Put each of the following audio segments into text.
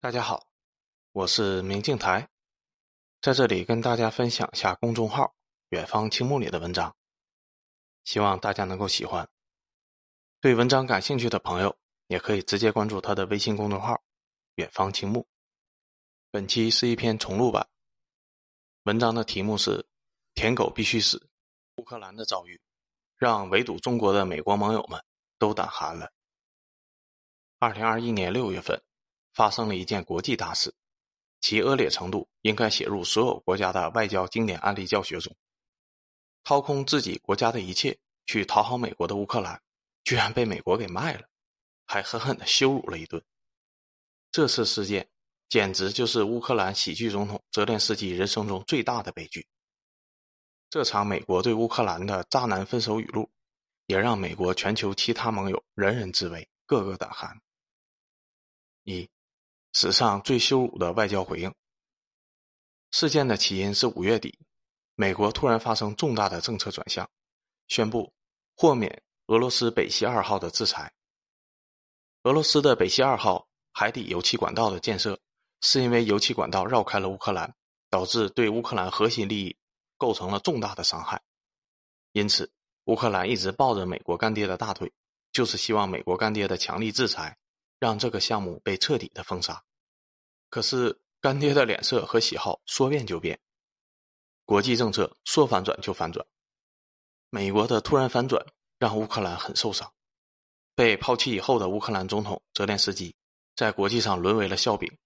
大家好，我是明镜台，在这里跟大家分享一下公众号“远方青木”里的文章，希望大家能够喜欢。对文章感兴趣的朋友，也可以直接关注他的微信公众号“远方青木”。本期是一篇重录版，文章的题目是“舔狗必须死”，乌克兰的遭遇让围堵中国的美国盟友们都胆寒了。二零二一年六月份。发生了一件国际大事，其恶劣程度应该写入所有国家的外交经典案例教学中。掏空自己国家的一切去讨好美国的乌克兰，居然被美国给卖了，还狠狠的羞辱了一顿。这次事件简直就是乌克兰喜剧总统泽连斯基人生中最大的悲剧。这场美国对乌克兰的渣男分手语录，也让美国全球其他盟友人人自危，个个胆寒。一。史上最羞辱的外交回应。事件的起因是五月底，美国突然发生重大的政策转向，宣布豁免俄罗斯北溪二号的制裁。俄罗斯的北溪二号海底油气管道的建设，是因为油气管道绕开了乌克兰，导致对乌克兰核心利益构成了重大的伤害。因此，乌克兰一直抱着美国干爹的大腿，就是希望美国干爹的强力制裁，让这个项目被彻底的封杀。可是干爹的脸色和喜好说变就变，国际政策说反转就反转。美国的突然反转让乌克兰很受伤，被抛弃以后的乌克兰总统泽连斯基在国际上沦为了笑柄，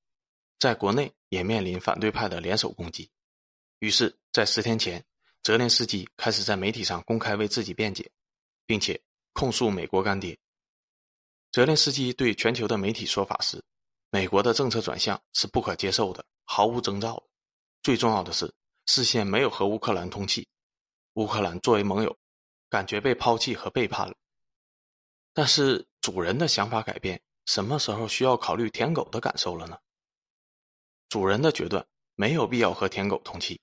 在国内也面临反对派的联手攻击。于是，在十天前，泽连斯基开始在媒体上公开为自己辩解，并且控诉美国干爹。泽连斯基对全球的媒体说法是。美国的政策转向是不可接受的，毫无征兆。最重要的是，事先没有和乌克兰通气，乌克兰作为盟友，感觉被抛弃和背叛了。但是主人的想法改变，什么时候需要考虑舔狗的感受了呢？主人的决断没有必要和舔狗通气，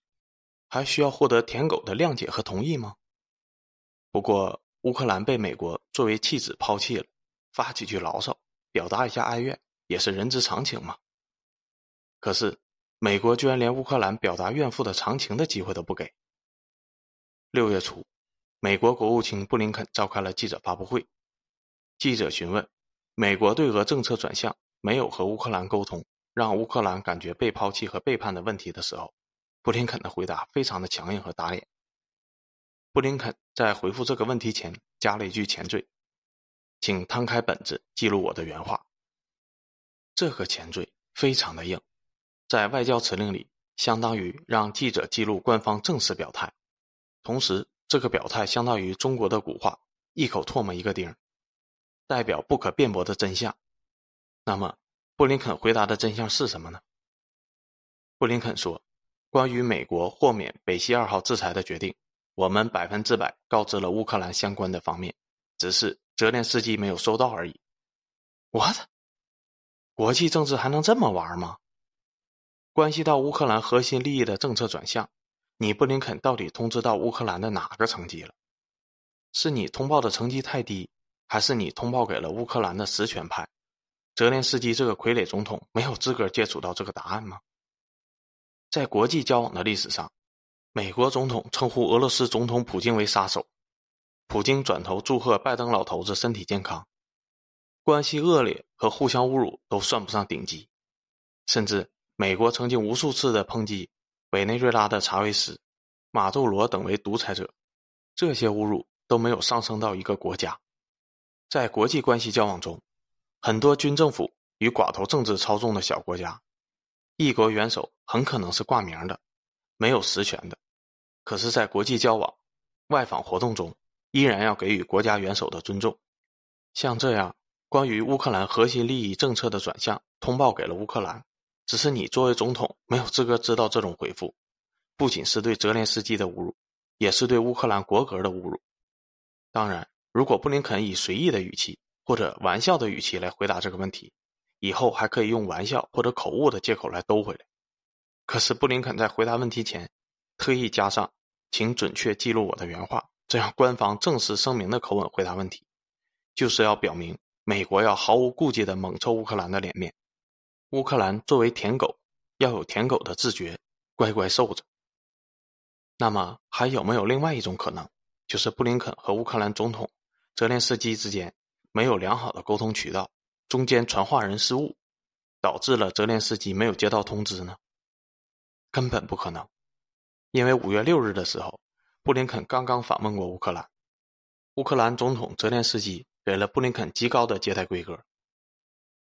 还需要获得舔狗的谅解和同意吗？不过乌克兰被美国作为弃子抛弃了，发几句牢骚，表达一下哀怨。也是人之常情嘛。可是，美国居然连乌克兰表达怨妇的常情的机会都不给。六月初，美国国务卿布林肯召开了记者发布会，记者询问美国对俄政策转向没有和乌克兰沟通，让乌克兰感觉被抛弃和背叛的问题的时候，布林肯的回答非常的强硬和打脸。布林肯在回复这个问题前加了一句前缀：“请摊开本子记录我的原话。”这个前缀非常的硬，在外交辞令里，相当于让记者记录官方正式表态，同时这个表态相当于中国的古话“一口唾沫一个钉”，代表不可辩驳的真相。那么，布林肯回答的真相是什么呢？布林肯说：“关于美国豁免北溪二号制裁的决定，我们百分之百告知了乌克兰相关的方面，只是泽连斯基没有收到而已。” What？国际政治还能这么玩吗？关系到乌克兰核心利益的政策转向，你布林肯到底通知到乌克兰的哪个层级了？是你通报的成绩太低，还是你通报给了乌克兰的实权派？泽连斯基这个傀儡总统没有资格接触到这个答案吗？在国际交往的历史上，美国总统称呼俄罗斯总统普京为杀手，普京转头祝贺拜登老头子身体健康。关系恶劣和互相侮辱都算不上顶级，甚至美国曾经无数次的抨击委内瑞拉的查韦斯、马杜罗等为独裁者，这些侮辱都没有上升到一个国家。在国际关系交往中，很多军政府与寡头政治操纵的小国家，一国元首很可能是挂名的，没有实权的，可是，在国际交往、外访活动中，依然要给予国家元首的尊重。像这样。关于乌克兰核心利益政策的转向，通报给了乌克兰，只是你作为总统没有资格知道这种回复，不仅是对泽连斯基的侮辱，也是对乌克兰国格的侮辱。当然，如果布林肯以随意的语气或者玩笑的语气来回答这个问题，以后还可以用玩笑或者口误的借口来兜回来。可是布林肯在回答问题前，特意加上“请准确记录我的原话”这样官方正式声明的口吻回答问题，就是要表明。美国要毫无顾忌地猛抽乌克兰的脸面，乌克兰作为舔狗，要有舔狗的自觉，乖乖受着。那么还有没有另外一种可能，就是布林肯和乌克兰总统泽连斯基之间没有良好的沟通渠道，中间传话人失误，导致了泽连斯基没有接到通知呢？根本不可能，因为五月六日的时候，布林肯刚刚访问过乌克兰，乌克兰总统泽连斯基给了布林肯极高的接待规格。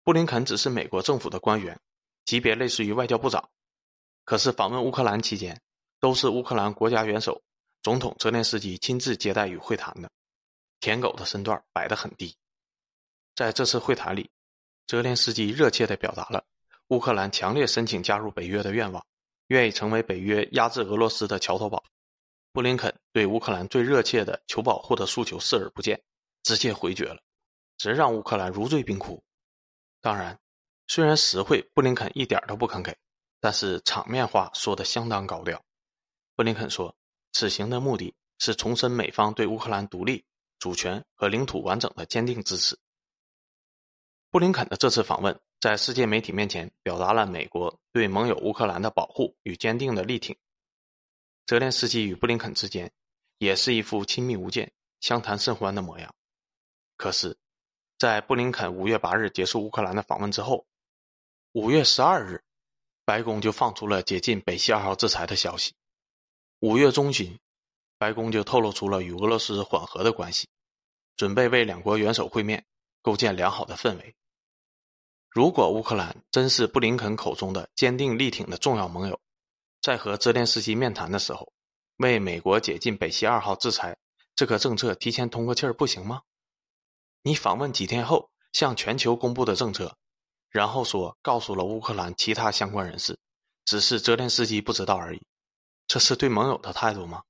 布林肯只是美国政府的官员，级别类似于外交部长，可是访问乌克兰期间。都是乌克兰国家元首、总统泽连斯基亲自接待与会谈的，舔狗的身段摆得很低。在这次会谈里，泽连斯基热切地表达了乌克兰强烈申请加入北约的愿望，愿意成为北约压制俄罗斯的桥头堡。布林肯对乌克兰最热切的求保护的诉求视而不见，直接回绝了，直让乌克兰如坠冰窟。当然，虽然实惠布林肯一点都不肯给，但是场面话说的相当高调。布林肯说：“此行的目的是重申美方对乌克兰独立、主权和领土完整的坚定支持。”布林肯的这次访问在世界媒体面前表达了美国对盟友乌克兰的保护与坚定的力挺。泽连斯基与布林肯之间也是一副亲密无间、相谈甚欢的模样。可是，在布林肯五月八日结束乌克兰的访问之后，五月十二日，白宫就放出了解禁北溪二号制裁的消息。五月中旬，白宫就透露出了与俄罗斯缓和的关系，准备为两国元首会面构建良好的氛围。如果乌克兰真是布林肯口中的坚定力挺的重要盟友，在和泽连斯基面谈的时候，为美国解禁北溪二号制裁这个政策提前通个气儿不行吗？你访问几天后向全球公布的政策，然后说告诉了乌克兰其他相关人士，只是泽连斯基不知道而已。这是对盟友的态度吗？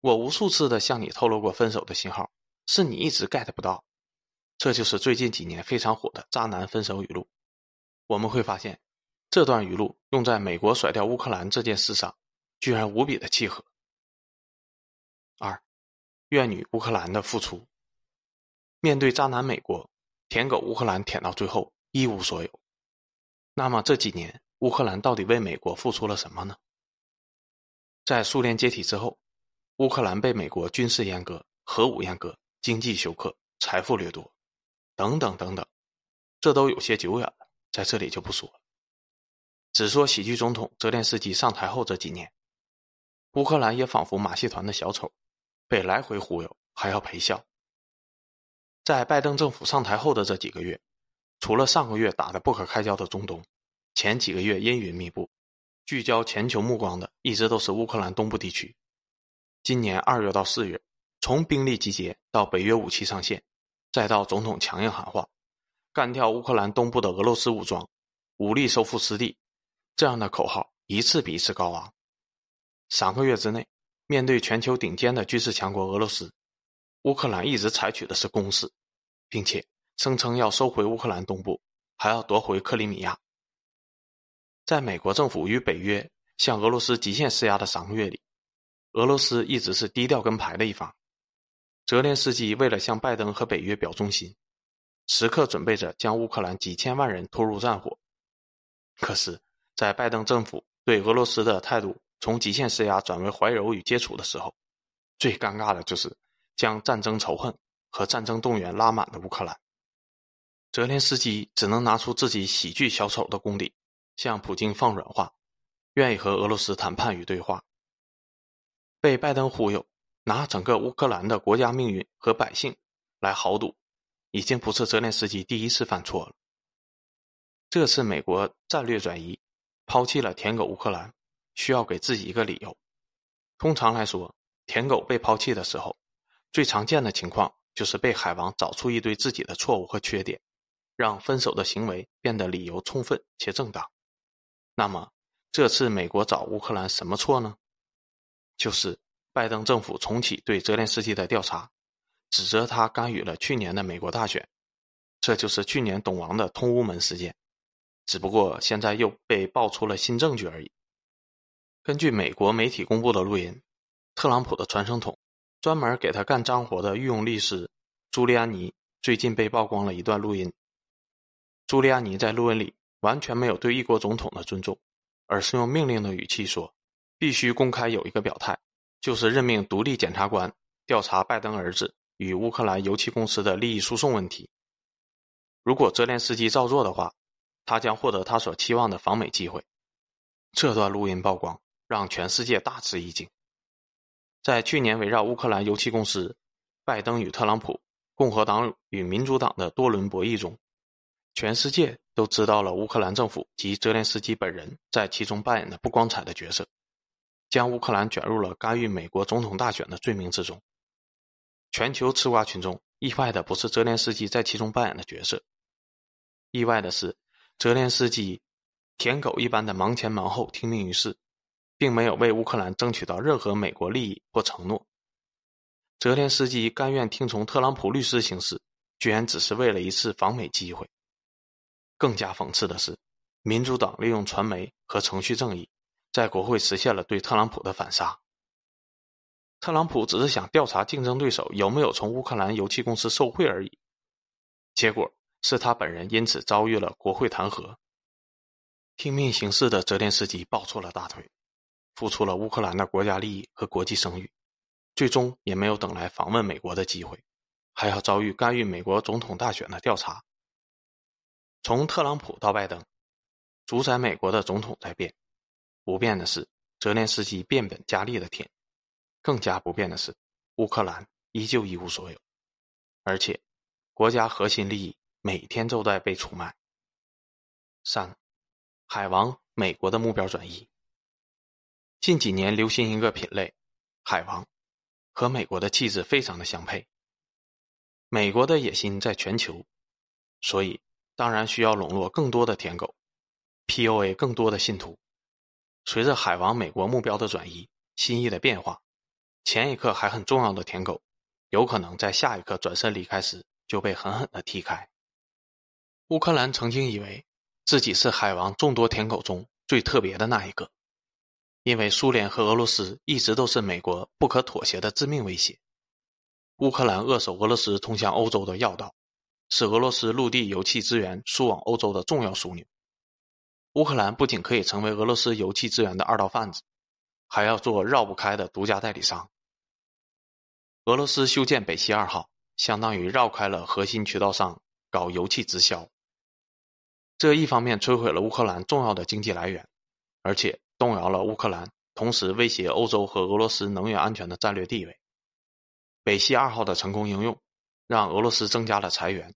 我无数次的向你透露过分手的信号，是你一直 get 不到。这就是最近几年非常火的渣男分手语录。我们会发现，这段语录用在美国甩掉乌克兰这件事上，居然无比的契合。二，怨女乌克兰的付出。面对渣男美国，舔狗乌克兰舔到最后一无所有。那么这几年，乌克兰到底为美国付出了什么呢？在苏联解体之后，乌克兰被美国军事阉割、核武阉割、经济休克、财富掠夺，等等等等，这都有些久远了，在这里就不说了。只说喜剧总统泽连斯基上台后这几年，乌克兰也仿佛马戏团的小丑，被来回忽悠，还要陪笑。在拜登政府上台后的这几个月，除了上个月打得不可开交的中东，前几个月阴云密布。聚焦全球目光的一直都是乌克兰东部地区。今年二月到四月，从兵力集结到北约武器上线，再到总统强硬喊话，干掉乌克兰东部的俄罗斯武装，武力收复失地，这样的口号一次比一次高昂。三个月之内，面对全球顶尖的军事强国俄罗斯，乌克兰一直采取的是攻势，并且声称要收回乌克兰东部，还要夺回克里米亚。在美国政府与北约向俄罗斯极限施压的三个月里，俄罗斯一直是低调跟牌的一方。泽连斯基为了向拜登和北约表忠心，时刻准备着将乌克兰几千万人拖入战火。可是，在拜登政府对俄罗斯的态度从极限施压转为怀柔与接触的时候，最尴尬的就是将战争仇恨和战争动员拉满的乌克兰。泽连斯基只能拿出自己喜剧小丑的功底。向普京放软话，愿意和俄罗斯谈判与对话。被拜登忽悠，拿整个乌克兰的国家命运和百姓来豪赌，已经不是泽连斯基第一次犯错了。这次美国战略转移，抛弃了舔狗乌克兰，需要给自己一个理由。通常来说，舔狗被抛弃的时候，最常见的情况就是被海王找出一堆自己的错误和缺点，让分手的行为变得理由充分且正当。那么，这次美国找乌克兰什么错呢？就是拜登政府重启对泽连斯基的调查，指责他干预了去年的美国大选，这就是去年懂王的通乌门事件，只不过现在又被爆出了新证据而已。根据美国媒体公布的录音，特朗普的传声筒专门给他干脏活的御用律师朱利安尼最近被曝光了一段录音。朱利安尼在录音里。完全没有对一国总统的尊重，而是用命令的语气说：“必须公开有一个表态，就是任命独立检察官调查拜登儿子与乌克兰油气公司的利益输送问题。如果泽连斯基照做的话，他将获得他所期望的访美机会。”这段录音曝光，让全世界大吃一惊。在去年围绕乌克兰油气公司、拜登与特朗普、共和党与民主党的多轮博弈中，全世界都知道了乌克兰政府及泽连斯基本人在其中扮演的不光彩的角色，将乌克兰卷入了干预美国总统大选的罪名之中。全球吃瓜群众意外的不是泽连斯基在其中扮演的角色，意外的是泽连斯基舔狗一般的忙前忙后听命于世。并没有为乌克兰争取到任何美国利益或承诺。泽连斯基甘愿听从特朗普律师行事，居然只是为了一次访美机会。更加讽刺的是，民主党利用传媒和程序正义，在国会实现了对特朗普的反杀。特朗普只是想调查竞争对手有没有从乌克兰油气公司受贿而已，结果是他本人因此遭遇了国会弹劾。听命行事的泽连斯基抱错了大腿。付出了乌克兰的国家利益和国际声誉，最终也没有等来访问美国的机会，还要遭遇干预美国总统大选的调查。从特朗普到拜登，主宰美国的总统在变，不变的是泽连斯基变本加厉的舔，更加不变的是乌克兰依旧一无所有，而且国家核心利益每天都在被出卖。三，海王美国的目标转移。近几年流行一个品类，海王，和美国的气质非常的相配。美国的野心在全球，所以当然需要笼络更多的舔狗，PUA 更多的信徒。随着海王美国目标的转移，心意的变化，前一刻还很重要的舔狗，有可能在下一刻转身离开时就被狠狠的踢开。乌克兰曾经以为自己是海王众多舔狗中最特别的那一个。因为苏联和俄罗斯一直都是美国不可妥协的致命威胁，乌克兰扼守俄罗斯通向欧洲的要道，是俄罗斯陆地油气资源输往欧洲的重要枢纽。乌克兰不仅可以成为俄罗斯油气资源的二道贩子，还要做绕不开的独家代理商。俄罗斯修建北溪二号，相当于绕开了核心渠道商搞油气直销。这一方面摧毁了乌克兰重要的经济来源，而且。动摇了乌克兰，同时威胁欧洲和俄罗斯能源安全的战略地位。北溪二号的成功应用，让俄罗斯增加了裁员，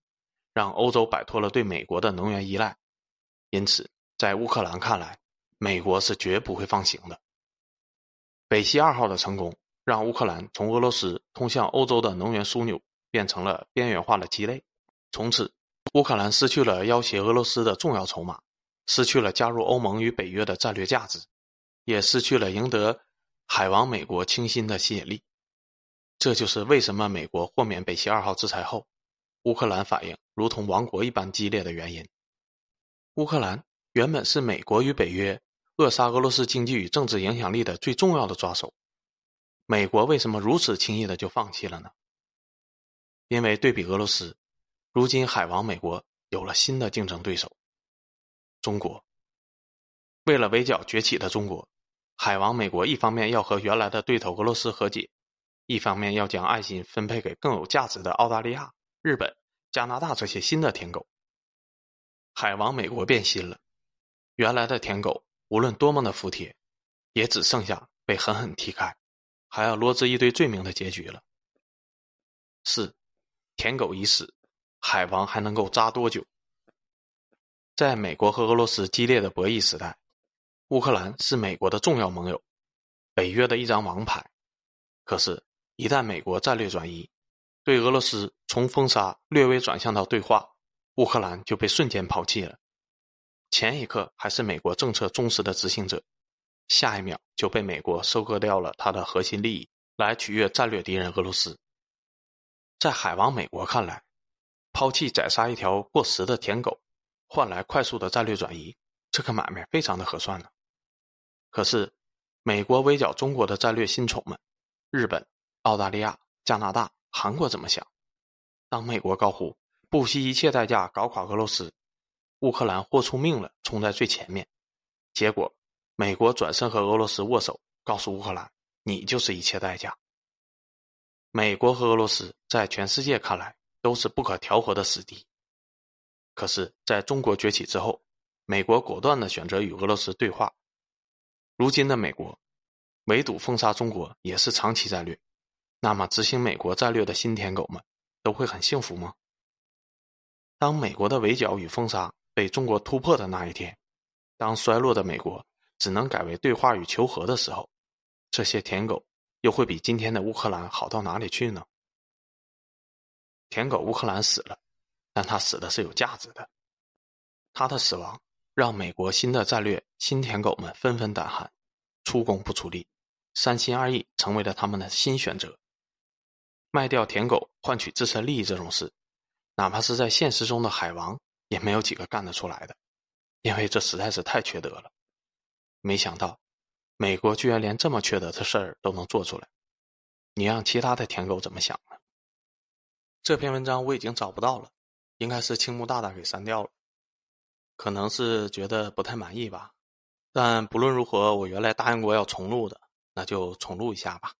让欧洲摆脱了对美国的能源依赖。因此，在乌克兰看来，美国是绝不会放行的。北溪二号的成功，让乌克兰从俄罗斯通向欧洲的能源枢纽变成了边缘化的鸡肋。从此，乌克兰失去了要挟俄罗斯的重要筹码，失去了加入欧盟与北约的战略价值。也失去了赢得海王美国倾心的吸引力，这就是为什么美国豁免北溪二号制裁后，乌克兰反应如同亡国一般激烈的原因。乌克兰原本是美国与北约扼杀俄罗斯经济与政治影响力的最重要的抓手，美国为什么如此轻易的就放弃了呢？因为对比俄罗斯，如今海王美国有了新的竞争对手——中国。为了围剿崛起的中国。海王美国一方面要和原来的对头俄罗斯和解，一方面要将爱心分配给更有价值的澳大利亚、日本、加拿大这些新的舔狗。海王美国变心了，原来的舔狗无论多么的服帖，也只剩下被狠狠踢开，还要罗织一堆罪名的结局了。四，舔狗已死，海王还能够扎多久？在美国和俄罗斯激烈的博弈时代。乌克兰是美国的重要盟友，北约的一张王牌。可是，一旦美国战略转移，对俄罗斯从封杀略微转向到对话，乌克兰就被瞬间抛弃了。前一刻还是美国政策忠实的执行者，下一秒就被美国收割掉了他的核心利益，来取悦战略敌人俄罗斯。在海王美国看来，抛弃宰杀一条过时的舔狗，换来快速的战略转移，这个买卖非常的合算呢。可是，美国围剿中国的战略新宠们，日本、澳大利亚、加拿大、韩国怎么想？当美国高呼不惜一切代价搞垮俄罗斯，乌克兰豁出命了，冲在最前面。结果，美国转身和俄罗斯握手，告诉乌克兰：“你就是一切代价。”美国和俄罗斯在全世界看来都是不可调和的死敌。可是，在中国崛起之后，美国果断的选择与俄罗斯对话。如今的美国，围堵封杀中国也是长期战略。那么，执行美国战略的新舔狗们都会很幸福吗？当美国的围剿与封杀被中国突破的那一天，当衰落的美国只能改为对话与求和的时候，这些舔狗又会比今天的乌克兰好到哪里去呢？舔狗乌克兰死了，但他死的是有价值的。他的死亡让美国新的战略新舔狗们纷纷胆寒，出工不出力，三心二意成为了他们的新选择。卖掉舔狗换取自身利益这种事，哪怕是在现实中的海王也没有几个干得出来的，因为这实在是太缺德了。没想到，美国居然连这么缺德的事儿都能做出来，你让其他的舔狗怎么想呢？这篇文章我已经找不到了，应该是青木大大给删掉了，可能是觉得不太满意吧。但不论如何，我原来答应过要重录的，那就重录一下吧。